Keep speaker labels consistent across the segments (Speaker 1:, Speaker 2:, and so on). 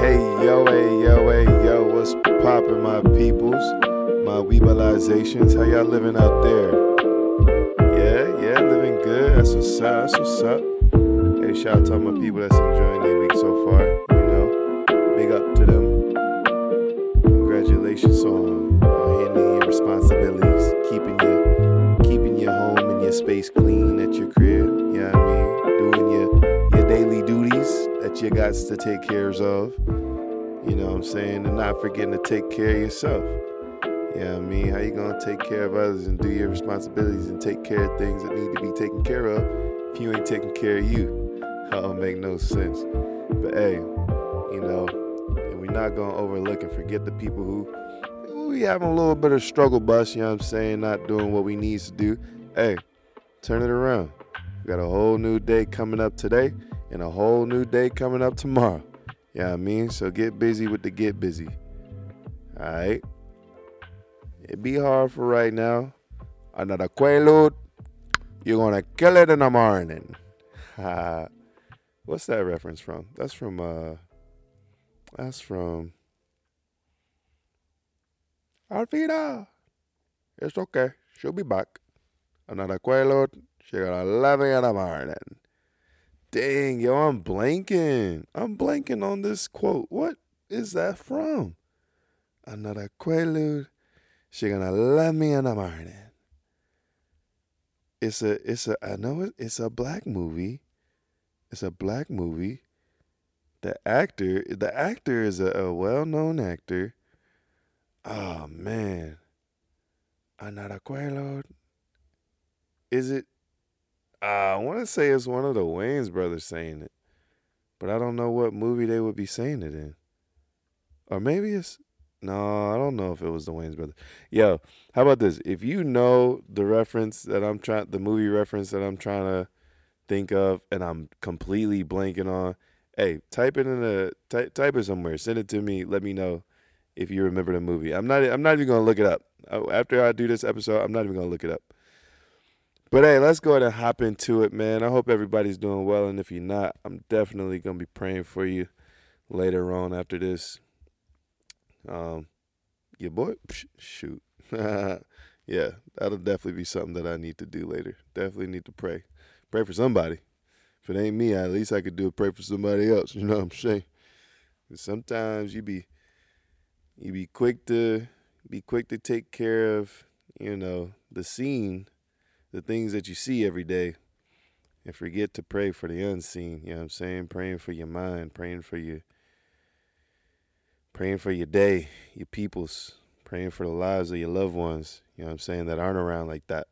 Speaker 1: Hey yo, hey yo, hey yo, what's poppin', my peoples, my weebalizations? How y'all living out there? Yeah, yeah, living good. That's what's up. That's what's up. Hey, shout out to all my people that's enjoying their week so far. You know, big up to them. Congratulations on, handling your responsibilities, keeping your keeping your home and your space clean at your crib. You know what I mean? Doing your your daily duties that you got to take cares of. You know what I'm saying? And not forgetting to take care of yourself. You know what I mean? How you gonna take care of others and do your responsibilities and take care of things that need to be taken care of if you ain't taking care of you? That don't make no sense. But hey, you know, and we're not gonna overlook and forget the people who we having a little bit of struggle bus, you know what I'm saying, not doing what we need to do. Hey, turn it around. We got a whole new day coming up today and a whole new day coming up tomorrow. You know I mean? So get busy with the get busy. Alright? It be hard for right now. Another quaalude. You're gonna kill it in the morning. What's that reference from? That's from uh that's from Alvida. It's okay. She'll be back. Another quaalude. She love me in the morning. Dang, yo, I'm blanking. I'm blanking on this quote. What is that from? Another quaalude. She gonna love me in the morning. It's a, it's a, I know it, it's a black movie. It's a black movie. The actor, the actor is a, a well-known actor. Oh man, another quaalude. Is it? Uh, I want to say it's one of the Wayans brothers saying it, but I don't know what movie they would be saying it in. Or maybe it's no, I don't know if it was the Wayans brothers. Yo, how about this? If you know the reference that I'm trying, the movie reference that I'm trying to think of, and I'm completely blanking on, hey, type it in a type, type it somewhere. Send it to me. Let me know if you remember the movie. I'm not. I'm not even gonna look it up. After I do this episode, I'm not even gonna look it up. But hey, let's go ahead and hop into it, man. I hope everybody's doing well, and if you're not, I'm definitely gonna be praying for you later on after this. Um, your boy, shoot, yeah, that'll definitely be something that I need to do later. Definitely need to pray, pray for somebody. If it ain't me, at least I could do a pray for somebody else. You know what I'm saying? Sometimes you be, you be quick to be quick to take care of, you know, the scene the things that you see every day and forget to pray for the unseen. You know what I'm saying? Praying for your mind, praying for your praying for your day, your peoples, praying for the lives of your loved ones, you know what I'm saying, that aren't around like that.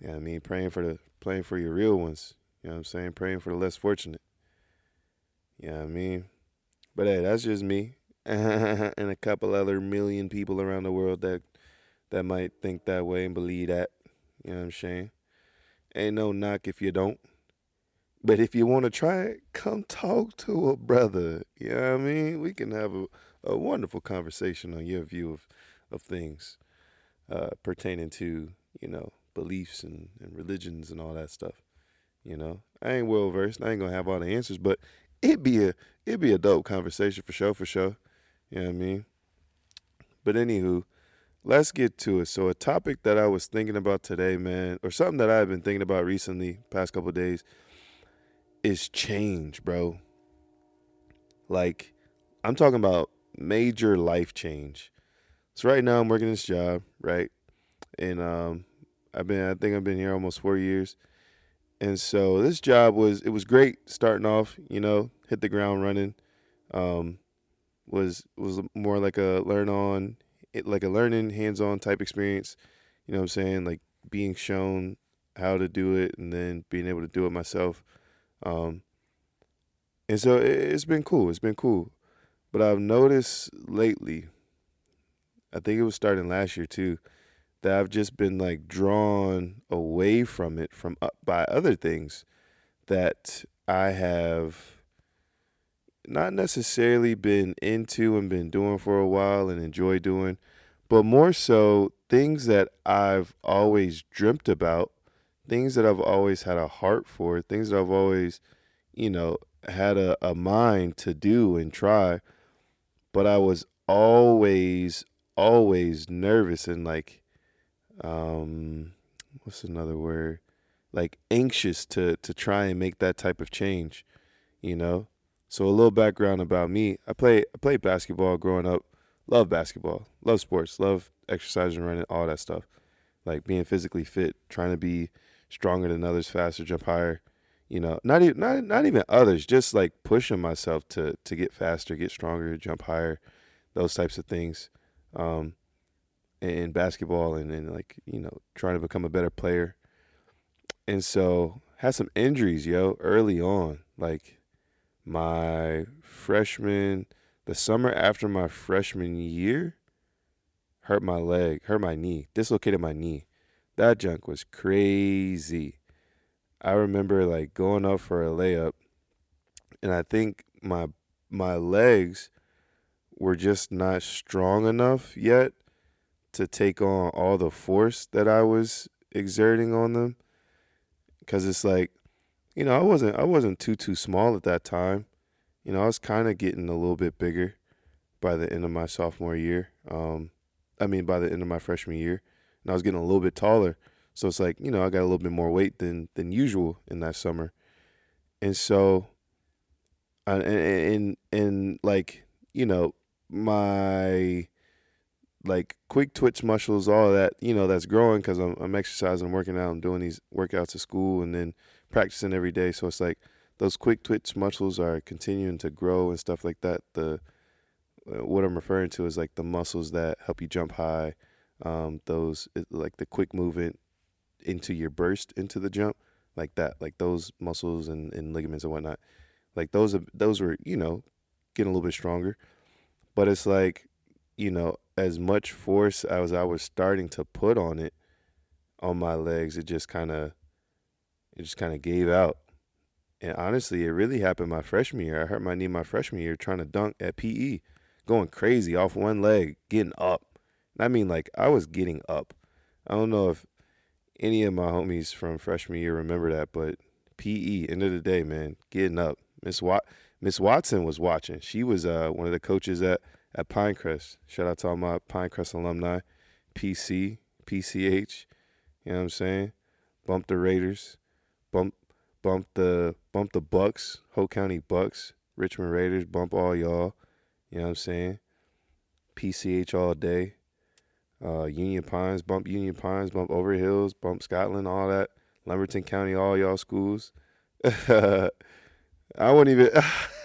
Speaker 1: You know what I mean? Praying for the praying for your real ones. You know what I'm saying? Praying for the less fortunate. You know what I mean? But hey, that's just me. and a couple other million people around the world that that might think that way and believe that. You know what I'm saying? Ain't no knock if you don't. But if you want to try it, come talk to a brother. You know what I mean? We can have a, a wonderful conversation on your view of, of things uh, pertaining to, you know, beliefs and, and religions and all that stuff. You know, I ain't well versed. I ain't gonna have all the answers, but it'd be a it'd be a dope conversation for sure, for sure. You know what I mean? But anywho, let's get to it. So a topic that I was thinking about today, man, or something that I've been thinking about recently, past couple days, is change, bro. Like, I'm talking about major life change. So right now I'm working this job, right? And um I've been I think I've been here almost four years. And so this job was it was great starting off, you know, hit the ground running. Um was was more like a learn on it like a learning hands-on type experience you know what i'm saying? Like being shown how to do it and then being able to do it myself um and so it, it's been cool it's been cool. But i've noticed lately i think it was starting last year too that i've just been like drawn away from it from uh, by other things that i have not necessarily been into and been doing for a while and enjoy doing, but more so things that I've always dreamt about, things that I've always had a heart for, things that I've always, you know, had a, a mind to do and try, but I was always, always nervous and like, um, what's another word? Like anxious to to try and make that type of change, you know. So a little background about me: I play I played basketball growing up. Love basketball, love sports, love exercising, running, all that stuff. Like being physically fit, trying to be stronger than others, faster, jump higher. You know, not even not not even others, just like pushing myself to to get faster, get stronger, jump higher, those types of things. Um, in basketball and, and like you know trying to become a better player and so had some injuries yo early on like my freshman the summer after my freshman year hurt my leg hurt my knee dislocated my knee. That junk was crazy. I remember like going up for a layup and i think my my legs were just not strong enough yet to take on all the force that I was exerting on them. Cuz it's like you know, I wasn't I wasn't too too small at that time. You know, I was kind of getting a little bit bigger by the end of my sophomore year. Um I mean by the end of my freshman year, and I was getting a little bit taller. So it's like, you know, I got a little bit more weight than than usual in that summer. And so and and, and like, you know, my like quick twitch muscles, all that, you know, that's growing because I'm, I'm exercising, working out, I'm doing these workouts at school and then practicing every day. So it's like those quick twitch muscles are continuing to grow and stuff like that. The uh, what I'm referring to is like the muscles that help you jump high, um, those like the quick movement into your burst into the jump, like that, like those muscles and, and ligaments and whatnot, like those are those were you know getting a little bit stronger, but it's like you know as much force as I was starting to put on it on my legs, it just kind of it just kind of gave out. And honestly, it really happened my freshman year. I hurt my knee my freshman year trying to dunk at PE, going crazy off one leg, getting up. I mean, like I was getting up. I don't know if any of my homies from freshman year remember that, but PE, end of the day, man, getting up. Miss Wat Miss Watson was watching. She was uh, one of the coaches at at Pinecrest. Shout out to all my Pinecrest alumni, PC, PCH. You know what I'm saying? Bump the Raiders, bump bump the bump the Bucks, Hoke County Bucks, Richmond Raiders, bump all y'all. You know what I'm saying? PCH all day. Uh, Union Pines, bump Union Pines, bump Overhills, bump Scotland, all that. Lumberton County, all y'all schools. I wouldn't even.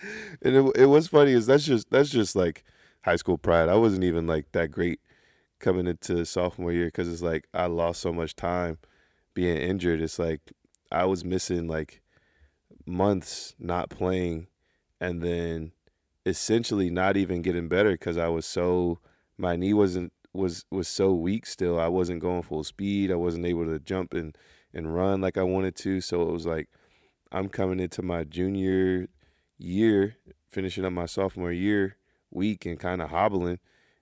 Speaker 1: and it, it was funny is that's just that's just like high school pride. I wasn't even like that great coming into sophomore year because it's like I lost so much time being injured. It's like I was missing like months not playing, and then essentially not even getting better because I was so my knee wasn't was was so weak still. I wasn't going full speed. I wasn't able to jump and and run like I wanted to. So it was like I'm coming into my junior year, finishing up my sophomore year, weak and kind of hobbling,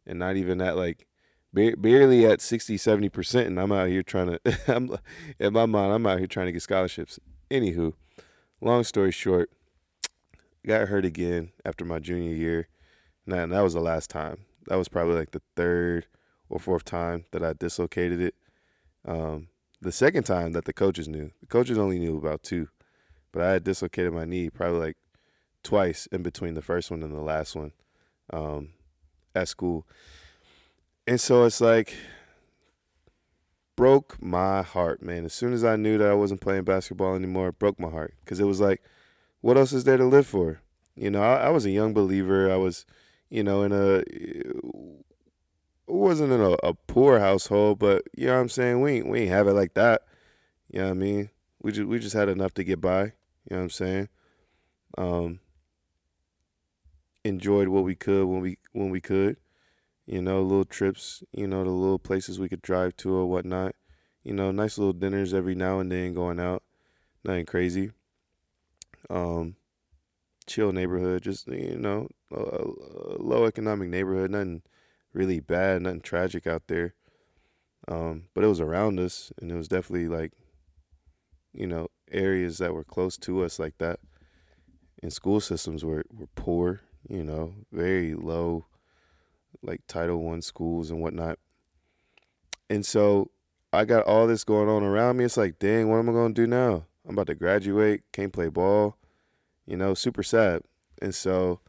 Speaker 1: and not even at like barely at 60, 70 percent, and I'm out here trying to. I'm in my mind, I'm out here trying to get scholarships. Anywho, long story short, got hurt again after my junior year, and that was the last time. That was probably like the third or fourth time that I dislocated it. Um, the second time that the coaches knew, the coaches only knew about two, but I had dislocated my knee probably like twice in between the first one and the last one um, at school. And so it's like broke my heart, man. As soon as I knew that I wasn't playing basketball anymore, it broke my heart because it was like, what else is there to live for? You know, I, I was a young believer. I was, you know, in a wasn't in a, a, poor household, but you know what I'm saying. We ain't, we ain't have it like that. You know what I mean? We just we just had enough to get by. You know what I'm saying? Um, enjoyed what we could when we when we could. You know, little trips, you know, the little places we could drive to or whatnot. You know, nice little dinners every now and then going out. Nothing crazy. Um, chill neighborhood, just you know, a, a low economic neighborhood, nothing really bad, nothing tragic out there. Um, but it was around us, and it was definitely like, you know, areas that were close to us like that. and school systems were, were poor, you know, very low, like Title One schools and whatnot. And so I got all this going on around me. It's like, dang, what am I gonna do now? I'm about to graduate, can't play ball, you know, super sad. And so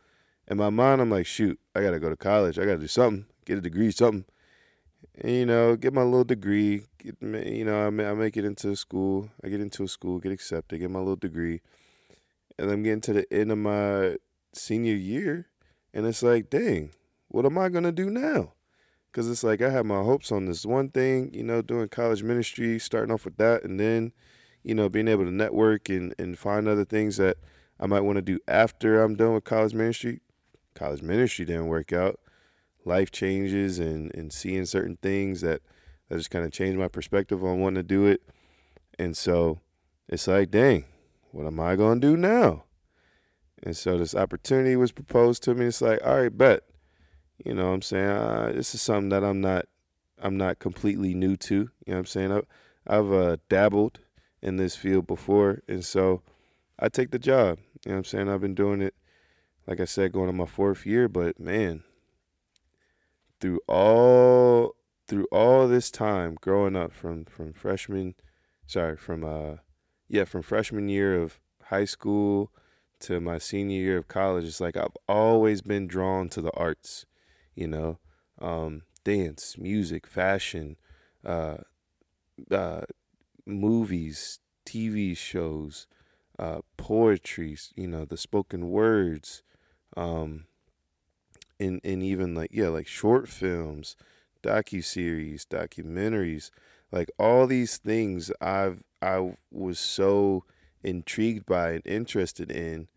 Speaker 1: in my mind, I'm like, shoot, I gotta go to college. I gotta do something, get a degree, something. And, you know, get my little degree. Get, you know, I, make it into a school. I get into a school, get accepted, get my little degree, and I'm getting to the end of my senior year, and it's like, dang, what am I gonna do now? Because it's like I had my hopes on this one thing, you know, doing college ministry, starting off with that, and then, you know, being able to network and and find other things that I might want to do after I'm done with college ministry. College ministry didn't work out. Life changes and and seeing certain things that that just kind of changed my perspective on wanting to do it. And so it's like, dang, what am I gonna do now? And so this opportunity was proposed to me. It's like, all right, bet. You know what I'm saying? Uh, this is something that I'm not I'm not completely new to. You know what I'm saying? I've, I've uh, dabbled in this field before, and so I take the job. You know what I'm saying? I've been doing it, like I said, going on my fourth year. But man, through all through all this time growing up from from freshman, sorry, from uh, yeah, from freshman year of high school to my senior year of college, it's like I've always been drawn to the arts you know, um, dance, music, fashion, uh, uh, movies, TV shows, uh, poetry, you know, the spoken words, um, and and even like yeah, like short films, docu series, documentaries, like all these things I've I was so intrigued by and interested in.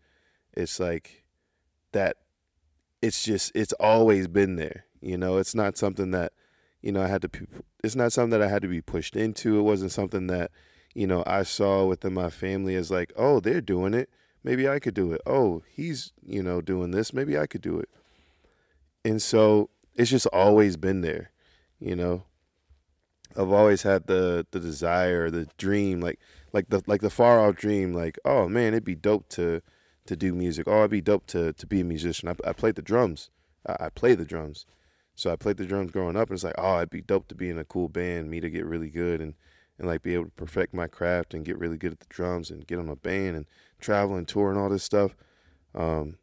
Speaker 1: It's like that it's just it's always been there. You know, it's not something that you know I had to. It's not something that I had to be pushed into. It wasn't something that you know I saw within my family as like, oh, they're doing it. Maybe I could do it. Oh, he's you know doing this. Maybe I could do it. And so it's just always been there. You know, I've always had the the desire, the dream, like like the like the far off dream, like oh man, it'd be dope to to do music. Oh, it'd be dope to to be a musician. I, I played the drums. I, I play the drums. So I played the drums growing up. And it's like, oh, it'd be dope to be in a cool band, me to get really good and and like be able to perfect my craft and get really good at the drums and get on a band and travel and tour and all this stuff. Um,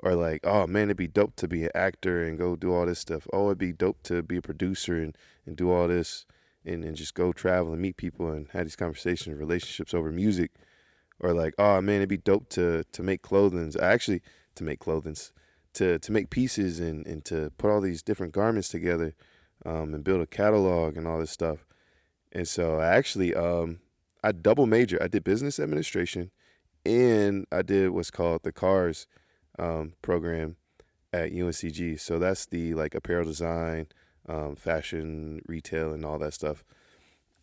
Speaker 1: or like, oh man, it'd be dope to be an actor and go do all this stuff. Oh, it'd be dope to be a producer and, and do all this and, and just go travel and meet people and have these conversations, and relationships over music or like, oh man, it'd be dope to to make clothing. Actually, to make clothing, to to make pieces and and to put all these different garments together, um, and build a catalog and all this stuff. And so I actually um, I double major. I did business administration, and I did what's called the CARS um, program at UNCG. So that's the like apparel design, um, fashion, retail, and all that stuff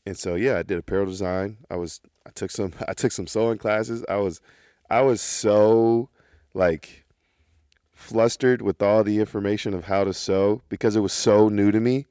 Speaker 1: and so yeah, I did apparel design. I was I took some I took some sewing classes. I was I was so like flustered with all the information of how to sew because it was so new to me.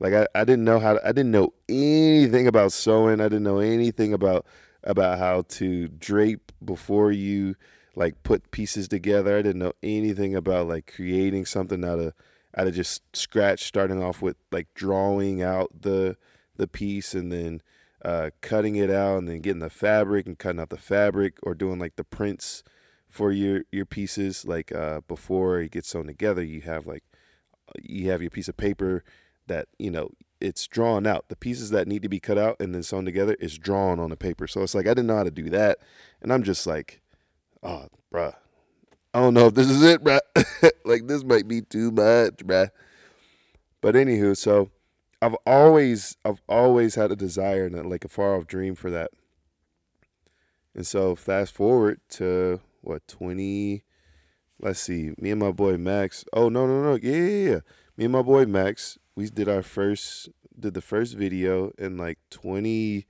Speaker 1: Like I, I didn't know how to, I didn't know anything about sewing. I didn't know anything about about how to drape before you like put pieces together. I didn't know anything about like creating something out of out of just scratch, starting off with like drawing out the the piece and then uh, cutting it out and then getting the fabric and cutting out the fabric or doing like the prints for your your pieces like uh, before it gets sewn together you have like you have your piece of paper that you know it's drawn out. The pieces that need to be cut out and then sewn together is drawn on the paper. So it's like i didn't know how to do that. And i'm just like oh bruh. I don't know if this is it bruh. Like this might be too much bruh. But anywho so I've always I've always had a desire and like a far off dream for that. And so fast forward to what twenty let's see, me and my boy Max. Oh no no no yeah yeah yeah. Me and my boy Max, we did our first did the first video in like twenty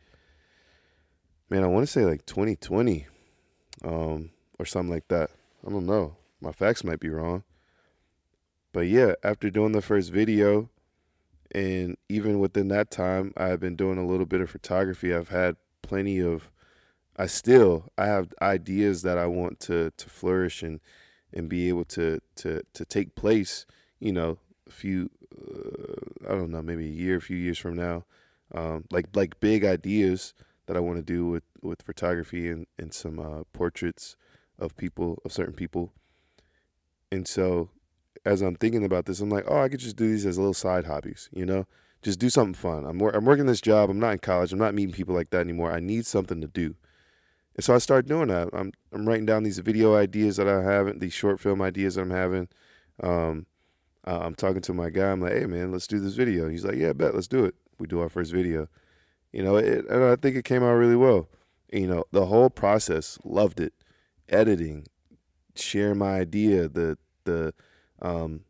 Speaker 1: man, I wanna say like twenty twenty. Um or something like that. I don't know. My facts might be wrong. But yeah, after doing the first video, and even within that time, I've been doing a little bit of photography. I've had plenty of I still I have ideas that I want to to flourish and and be able to to to take place. You know, a few uh, I don't know, maybe a year, a few years from now, um, like like big ideas that I want to do with with photography and and some uh, portraits of people of certain people. And so, as I'm thinking about this, I'm like, oh, I could just do these as little side hobbies, you know, just do something fun. I'm I'm working this job. I'm not in college. I'm not meeting people like that anymore. I need something to do. And so I started doing that. I'm I'm writing down these video ideas that I have, these short film ideas that I'm having. Um, uh, I'm talking to my guy. I'm like, hey man, let's do this video. He's like, yeah, bet, let's do it. We do our first video. You know, it, and I think it came out really well. You know, the whole process, loved it. Editing, sharing my idea, the the um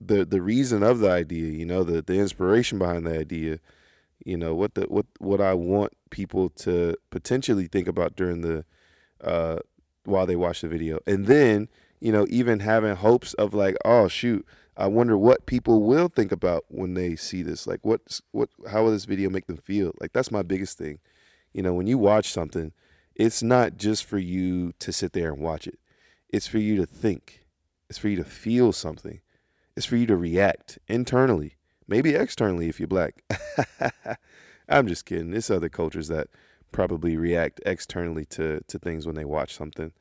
Speaker 1: the the reason of the idea, you know, the the inspiration behind the idea, you know, what the what what I want people to potentially think about during the uh while they watch the video. And then you know, even having hopes of like, oh shoot, I wonder what people will think about when they see this. Like, what's what, how will this video make them feel? Like, that's my biggest thing. You know, when you watch something, it's not just for you to sit there and watch it. It's for you to think. It's for you to feel something. It's for you to react internally, maybe externally if you're black. I'm just kidding. There's other cultures that probably react externally to to things when they watch something.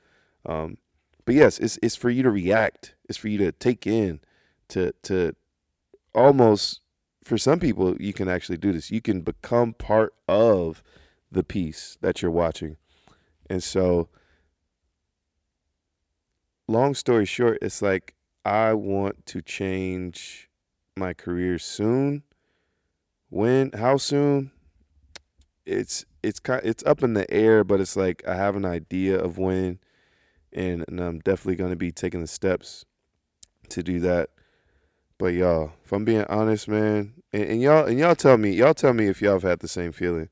Speaker 1: Um, but yes, it's it's for you to react. It's for you to take in, to to almost for some people you can actually do this. You can become part of the piece that you're watching. And so long story short, it's like I want to change my career soon. When how soon? It's it's kind it's up in the air, but it's like I have an idea of when and, and I'm definitely to be taking the steps to do that. But y'all, if I'm being honest, man, and, and y'all and y'all tell me, y'all tell me if y'all have had the same feeling.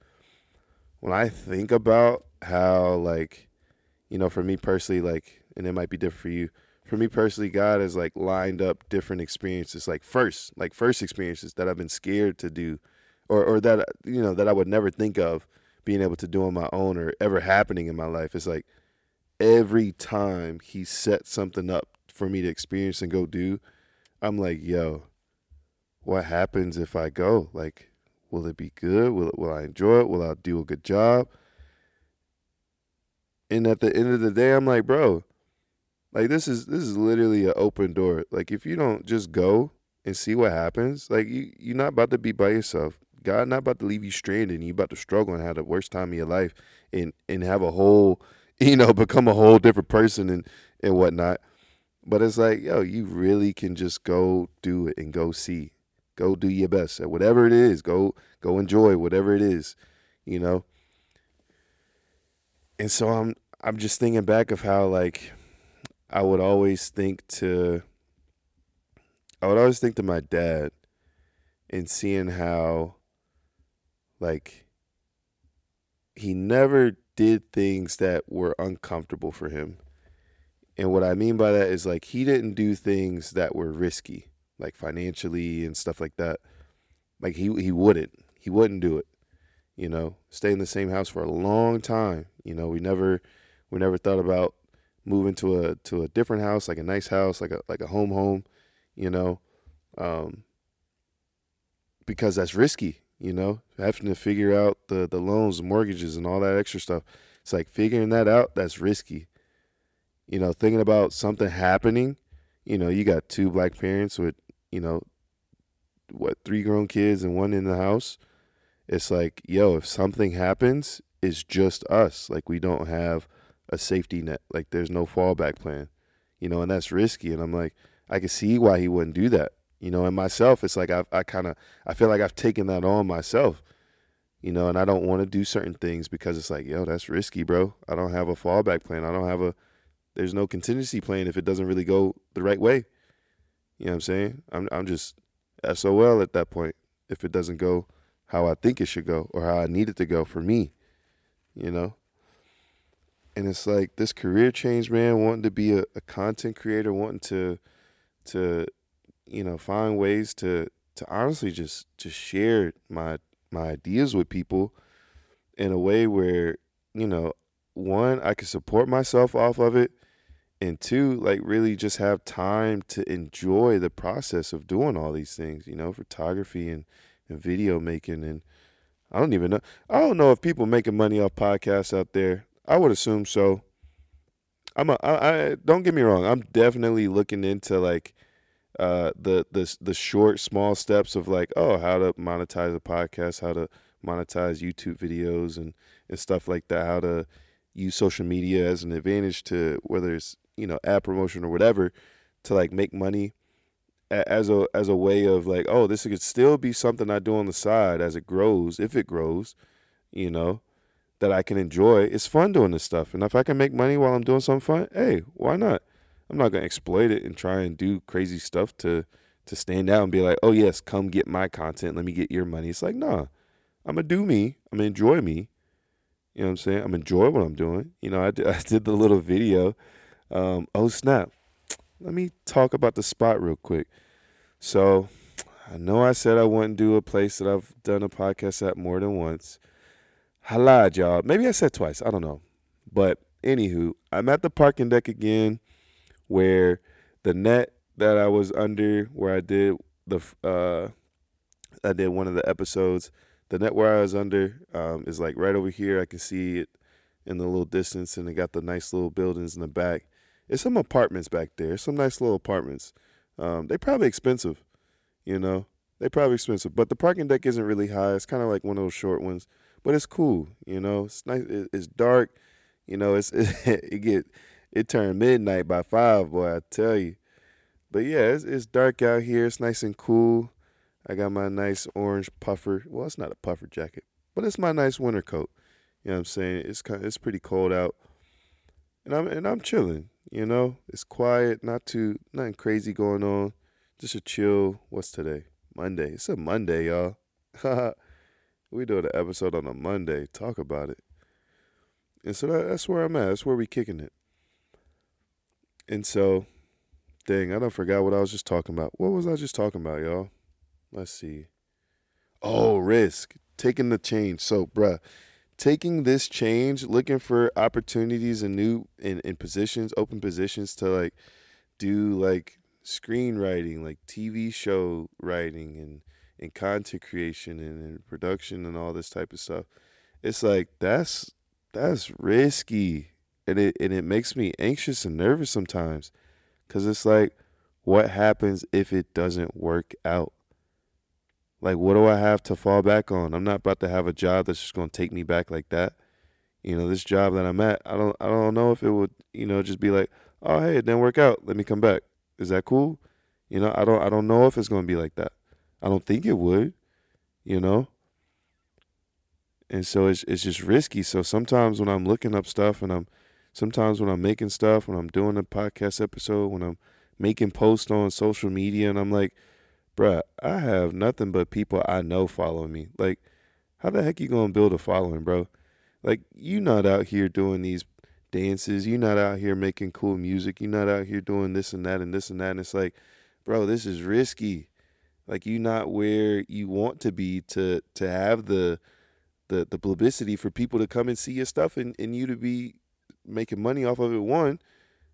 Speaker 1: When I think about how like, you know, for me personally, like, and it might be different for you. For me personally, God has like lined up different experiences, like first, like first experiences that I've been scared to do, or or that you know that I would never think of being able to do on my own or ever happening in my life. It's like every time he set something up for me to experience and go do, I'm like, yo, what happens if I go? Like, will it be good? Will will I enjoy it? Will I do a good job? And at the end of the day, I'm like, bro, like this is this is literally an open door. Like if you don't just go and see what happens, like you you're not about to be by yourself. God not about to leave you stranded and you about to struggle and have the worst time of your life and and have a whole you know, become a whole different person and and whatnot. But it's like, yo, you really can just go do it and go see. Go do your best at whatever it is. Go go enjoy whatever it is, you know. And so I'm I'm just thinking back of how like I would always think to I would always think to my dad and seeing how like he never did things that were uncomfortable for him. And what I mean by that is like he didn't do things that were risky, like financially and stuff like that. Like he he wouldn't. He wouldn't do it. You know, stay in the same house for a long time. You know, we never we never thought about moving to a to a different house, like a nice house, like a like a home home, you know. Um because that's risky you know, having to figure out the the loans, mortgages, and all that extra stuff. It's like figuring that out. That's risky. You know, thinking about something happening. You know, you got two black parents with you know, what three grown kids and one in the house. It's like, yo, if something happens, it's just us. Like we don't have a safety net. Like there's no fallback plan. You know, and that's risky. And I'm like, I can see why he wouldn't do that you know and myself it's like i i kind of i feel like i've taken that on myself you know and i don't want to do certain things because it's like yo that's risky bro i don't have a fallback plan i don't have a there's no contingency plan if it doesn't really go the right way you know what i'm saying i'm i'm just sol at that point if it doesn't go how i think it should go or how i need it to go for me you know and it's like this career change man wanting to be a, a content creator wanting to to you know, find ways to to honestly just just share my my ideas with people in a way where you know, one, I can support myself off of it. And two, like really just have time to enjoy the process of doing all these things, you know, photography and, and video making. And I don't even know. I don't know if people making money off podcasts out there. I would assume so. I'm a, I, I don't get me wrong. I'm definitely looking into like uh, the the the short small steps of like oh how to monetize a podcast, how to monetize YouTube videos and and stuff like that, how to use social media as an advantage to whether it's you know ad promotion or whatever to like make money as a as a way of like oh this could still be something I do on the side as it grows if it grows, you know, that I can enjoy. It's fun doing this stuff, and if I can make money while I'm doing something fun, hey, why not? I'm not gonna exploit it and try and do crazy stuff to to stand out and be like, oh yes, come get my content. Let me get your money. It's like nah, I'm gonna do me. I'm gonna enjoy me. You know what I'm saying? I'm enjoy what I'm doing. You know, I did, I did the little video. Um, oh snap! Let me talk about the spot real quick. So, I know I said I wouldn't do a place that I've done a podcast at more than once. Lied, y'all. Maybe I said twice. I don't know. But anywho, I'm at the parking deck again, where the net that I was under, where I did the uh, I did one of the episodes the net where I was under um, is like right over here. I can see it in the little distance, and it got the nice little buildings in the back. It's some apartments back there. Some nice little apartments. Um, they probably expensive, you know. They probably expensive, but the parking deck isn't really high. It's kind of like one of those short ones, but it's cool. You know, it's nice. It's dark. You know, it's it get it turned midnight by five, boy. I tell you. But yeah, it's, it's dark out here. It's nice and cool. I got my nice orange puffer. Well, it's not a puffer jacket, but it's my nice winter coat. You know what I'm saying? It's kind it's pretty cold out. And I'm and I'm chilling, you know? It's quiet, not too nothing crazy going on. Just a chill. What's today? Monday. It's a Monday, y'all. we do an episode on a Monday. Talk about it. And so that, that's where I'm at. That's where we kicking it. And so, dang, I don't forgot what I was just talking about. What was I just talking about, y'all? Let's see. Oh, risk. Taking the change. So, bruh, taking this change, looking for opportunities and new in, in positions, open positions to like do like screenwriting, like TV show writing and, and content creation and, and production and all this type of stuff. It's like that's that's risky. And it and it makes me anxious and nervous sometimes. Cause it's like, what happens if it doesn't work out? Like, what do I have to fall back on? I'm not about to have a job that's just to take me back like that. You know, this job that I'm at, I don't, I don't know if it would, you know, just be like, oh, hey, it didn't work out. Let me come back. Is that cool? You know, I don't, I don't know if it's to be like that. I don't think it would. You know. And so it's it's just risky. So sometimes when I'm looking up stuff and I'm, sometimes when I'm making stuff, when I'm doing a podcast episode, when I'm making posts on social media, and I'm like bruh, I have nothing but people I know following me. Like, how the heck you gonna build a following, bro? Like, you not out here doing these dances. You're not out here making cool music. You're not out here doing this and that and this and that. And it's like, bro, this is risky. Like, you're not where you want to be to to have the the the publicity for people to come and see your stuff and, and you to be making money off of it. One,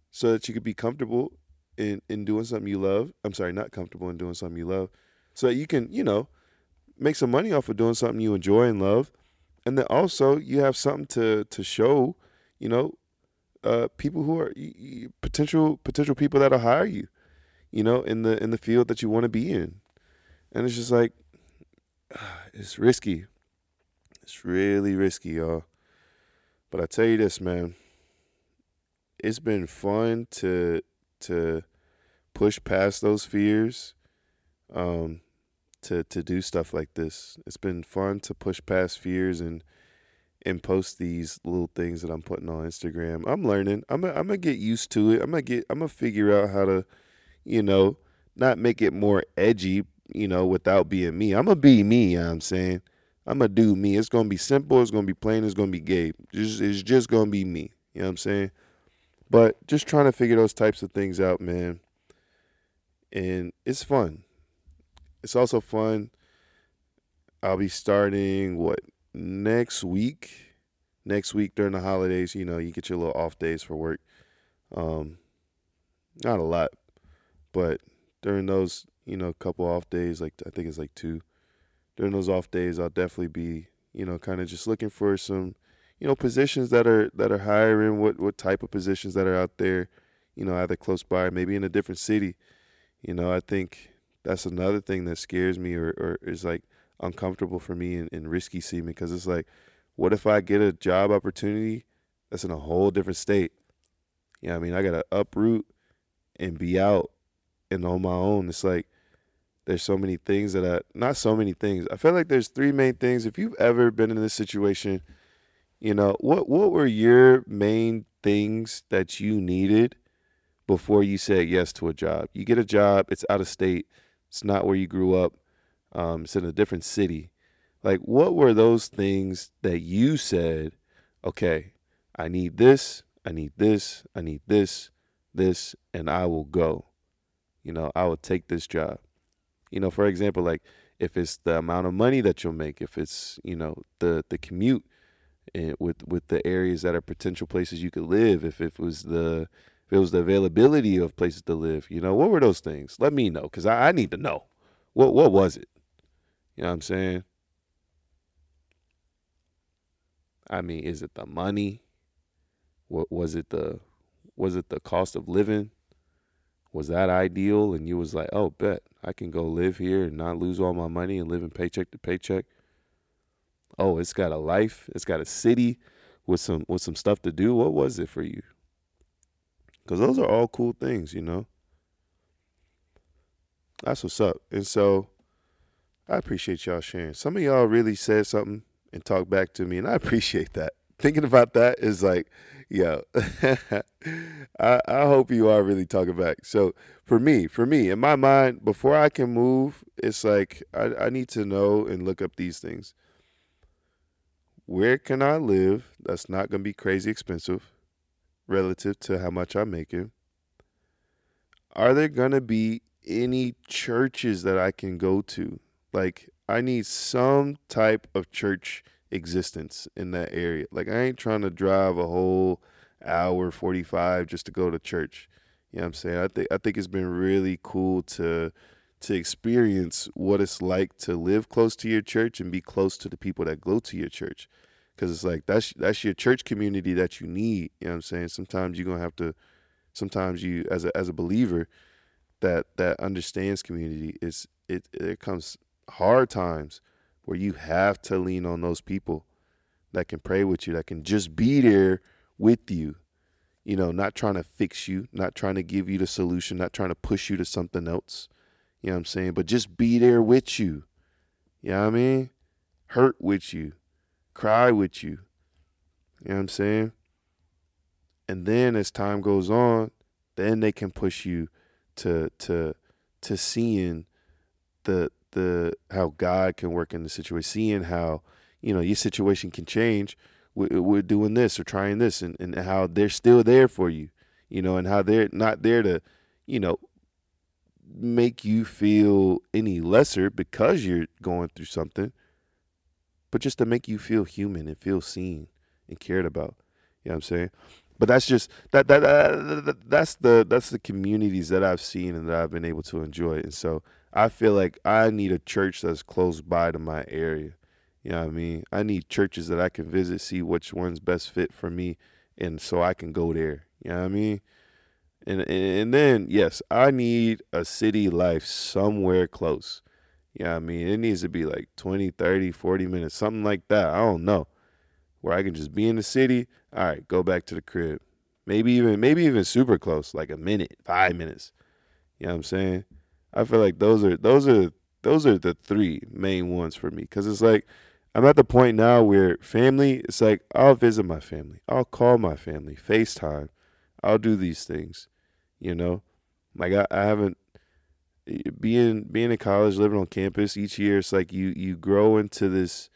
Speaker 1: so that you could be comfortable in in doing something you love. I'm sorry, not comfortable in doing something you love, so that you can you know make some money off of doing something you enjoy and love, and then also you have something to to show, you know, uh, people who are potential potential people that'll hire you, you know, in the in the field that you want to be in, and it's just like it's risky. It's really risky, y'all. But I tell you this, man. It's been fun to to push past those fears, um, to to do stuff like this. It's been fun to push past fears and and post these little things that I'm putting on Instagram. I'm learning. I'm a, I'm gonna get used to it. I'm gonna get. I'm gonna figure out how to, you know, not make it more edgy. You know, without being me. I'm gonna be me. You know what I'm saying. I'm gonna do me. It's gonna be simple. It's gonna be plain. It's gonna be gay. It's, it's just gonna be me. You know what I'm saying? But just trying to figure those types of things out, man. And it's fun. It's also fun. I'll be starting what next week? next week during the holidays, you know, you get your little off days for work. Um, not a lot, but during those, you know, a couple off days, like I think it's like two. During those off days, I'll definitely be, you know, kind of just looking for some, you know, positions that are that are hiring. What what type of positions that are out there, you know, either close by, maybe in a different city. You know, I think that's another thing that scares me or, or is like uncomfortable for me and, and risky seeming because it's like, what if I get a job opportunity that's in a whole different state? You know I mean, I gotta uproot and be out and on my own. It's like there's so many things that I not so many things. I feel like there's three main things. If you've ever been in this situation, you know, what what were your main things that you needed before you said yes to a job? You get a job, it's out of state, it's not where you grew up, um, it's in a different city. Like what were those things that you said, okay, I need this, I need this, I need this, this, and I will go. You know, I will take this job. You know, for example, like if it's the amount of money that you'll make, if it's, you know, the the commute eh, with with the areas that are potential places you could live, if it was the if it was the availability of places to live, you know, what were those things? Let me know because I, I need to know. What what was it? You know what I'm saying? I mean, is it the money? What was it the was it the cost of living? Was that ideal? And you was like, oh, bet I can go live here and not lose all my money and live in paycheck to paycheck. Oh, it's got a life. It's got a city with some with some stuff to do. What was it for you? Because those are all cool things, you know. That's what's up. And so I appreciate y'all sharing. Some of y'all really said something and talked back to me, and I appreciate that. Thinking about that is like, yo, I, I hope you are really talking back. So for me, for me, in my mind, before I can move, it's like I, I need to know and look up these things. Where can I live that's not going to be crazy expensive relative to how much I'm making? Are there going to be any churches that I can go to like I need some type of church existence in that area. Like I ain't trying to drive a whole hour 45 just to go to church. You know what I'm saying? I think I think it's been really cool to to experience what it's like to live close to your church and be close to the people that go to your church. Cuz it's like that's that's your church community that you need, you know what I'm saying? Sometimes you're going to have to sometimes you as a as a believer that that understands community is it it comes hard times where you have to lean on those people that can pray with you, that can just be there with you. You know, not trying to fix you, not trying to give you the solution, not trying to push you to something else. You know what I'm saying? But just be there with you. You know what I mean? Hurt with you, cry with you. You know what I'm saying? And then as time goes on, then they can push you to to to seeing the the how God can work in the situation, seeing how you know your situation can change. We're, we're doing this or trying this, and, and how they're still there for you, you know, and how they're not there to, you know, make you feel any lesser because you're going through something, but just to make you feel human and feel seen and cared about. You know what I'm saying? But that's just that that, that that's the that's the communities that I've seen and that I've been able to enjoy. And so I feel like I need a church that's close by to my area. You know what I mean? I need churches that I can visit, see which one's best fit for me, and so I can go there. You know what I mean? And and then yes, I need a city life somewhere close. You know what I mean? It needs to be like 20, 30, 40 minutes, something like that. I don't know. Where I can just be in the city, all right, go back to the crib. Maybe even maybe even super close, like a minute, 5 minutes. You know what I'm saying? I feel like those are those are those are the three main ones for me because it's like I'm at the point now where family. It's like I'll visit my family, I'll call my family, FaceTime, I'll do these things. You know, like I, I haven't being being in college, living on campus each year. It's like you you grow into this.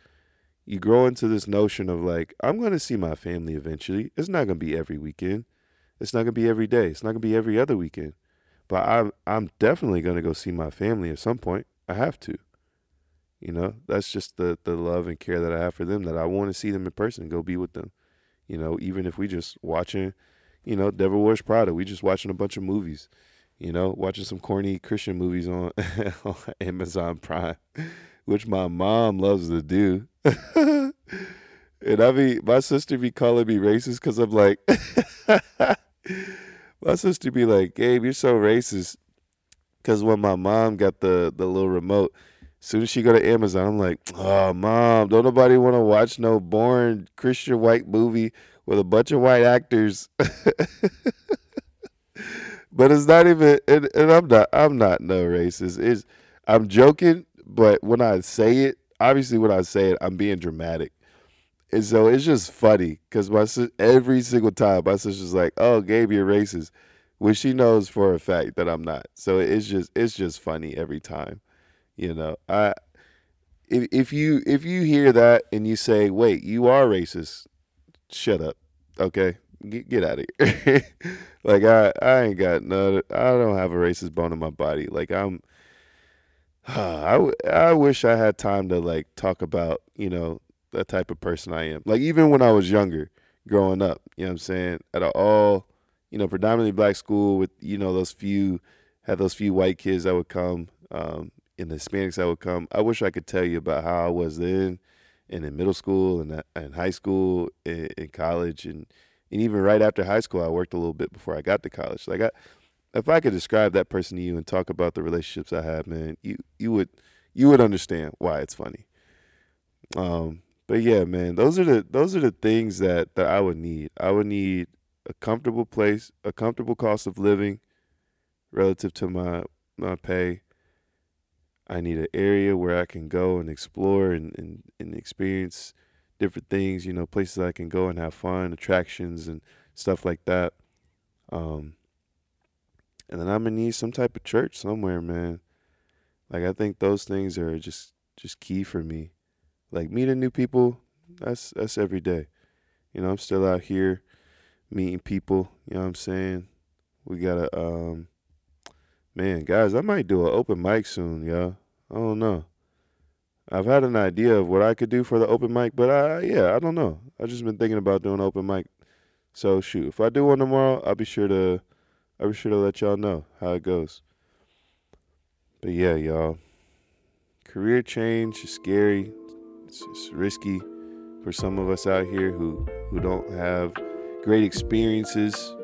Speaker 1: You grow into this notion of like I'm going to see my family eventually. It's not going to be every weekend. It's not going to be every day. It's not going to be every other weekend. But I'm I'm definitely gonna go see my family at some point. I have to. You know, that's just the the love and care that I have for them. That I want to see them in person, go be with them. You know, even if we just watching, you know, Devil Wears Prada, we just watching a bunch of movies. You know, watching some corny Christian movies on, on Amazon Prime, which my mom loves to do. and I be my sister be calling me racist because I'm like, my sister be like, Gabe, you're so racist. Because when my mom got the the little remote, as soon as she go to Amazon, I'm like, oh, mom, don't nobody want to watch no boring Christian white movie with a bunch of white actors. but it's not even, and, and, I'm not, I'm not no racist. It's, I'm joking, but when I say it, obviously when I say it, I'm being dramatic. And so it's just funny because my every single time my sister's like, "Oh, Gabe, you're racist," which she knows for a fact that I'm not. So it's just it's just funny every time. You know, I if if you if you hear that and you say, "Wait, you are racist," shut up. Okay, get get out of here. like I I ain't got no. I don't have a racist bone in my body. Like I'm. I, I wish I had time to like talk about you know the type of person I am. Like even when I was younger, growing up, you know what I'm saying? At all, you know, predominantly black school with, you know, those few had those few white kids that would come. Um, in the Hispanics that would come. I wish I could tell you about how I was then, and in middle school and in high school, in, in college, and and even right after high school, I worked a little bit before I got to college. Like I, if I could describe that person to you and talk about the relationships I had, man, you you would you would understand why it's funny. Um, but yeah, man, those are the those are the things that that I would need. I would need a comfortable place, a comfortable cost of living relative to my my pay. I need an area where I can go and explore and, and, and experience different things, you know, places I can go and have fun, attractions and stuff like that. Um, and then I'm gonna need some type of church somewhere, man. Like I think those things are just just key for me. Like meeting new people, that's that's every day. You know, I'm still out here meeting people, you know what I'm saying? We gotta um man, guys, I might do an open mic soon, y'all. I don't know. I've had an idea of what I could do for the open mic, but I yeah, I don't know. I've just been thinking about doing open mic. So shoot, if I do one tomorrow, I'll be sure to I'll be sure to let y'all know how it goes. But yeah, y'all. Career change is scary. It's, it's risky for some of us out here who who don't have great experiences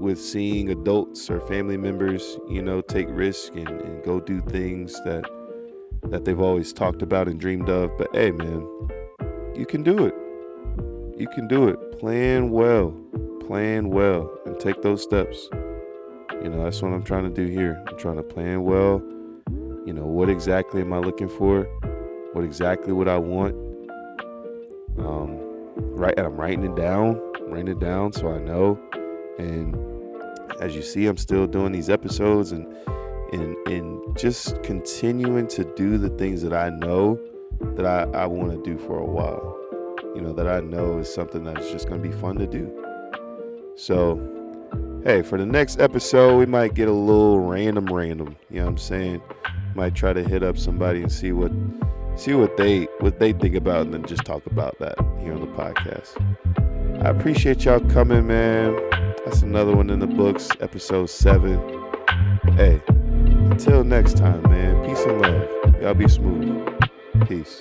Speaker 1: with seeing adults or family members, you know, take risks and, and go do things that that they've always talked about and dreamed of. But hey, man, you can do it. You can do it. Plan well, plan well, and take those steps. You know, that's what I'm trying to do here. I'm trying to plan well. You know, what exactly am I looking for? What exactly would I want? Um, right, and I'm writing it down, writing it down so I know. And as you see, I'm still doing these episodes and and and just continuing to do the things that I know that I, I want to do for a while. You know, that I know is something that's just gonna be fun to do. So hey, for the next episode, we might get a little random random. You know what I'm saying? Might try to hit up somebody and see what see what they what they think about and then just talk about that here on the podcast. I appreciate y'all coming, man. That's another one in the books, episode seven. Hey, until next time, man. Peace and love. Y'all be smooth. Peace.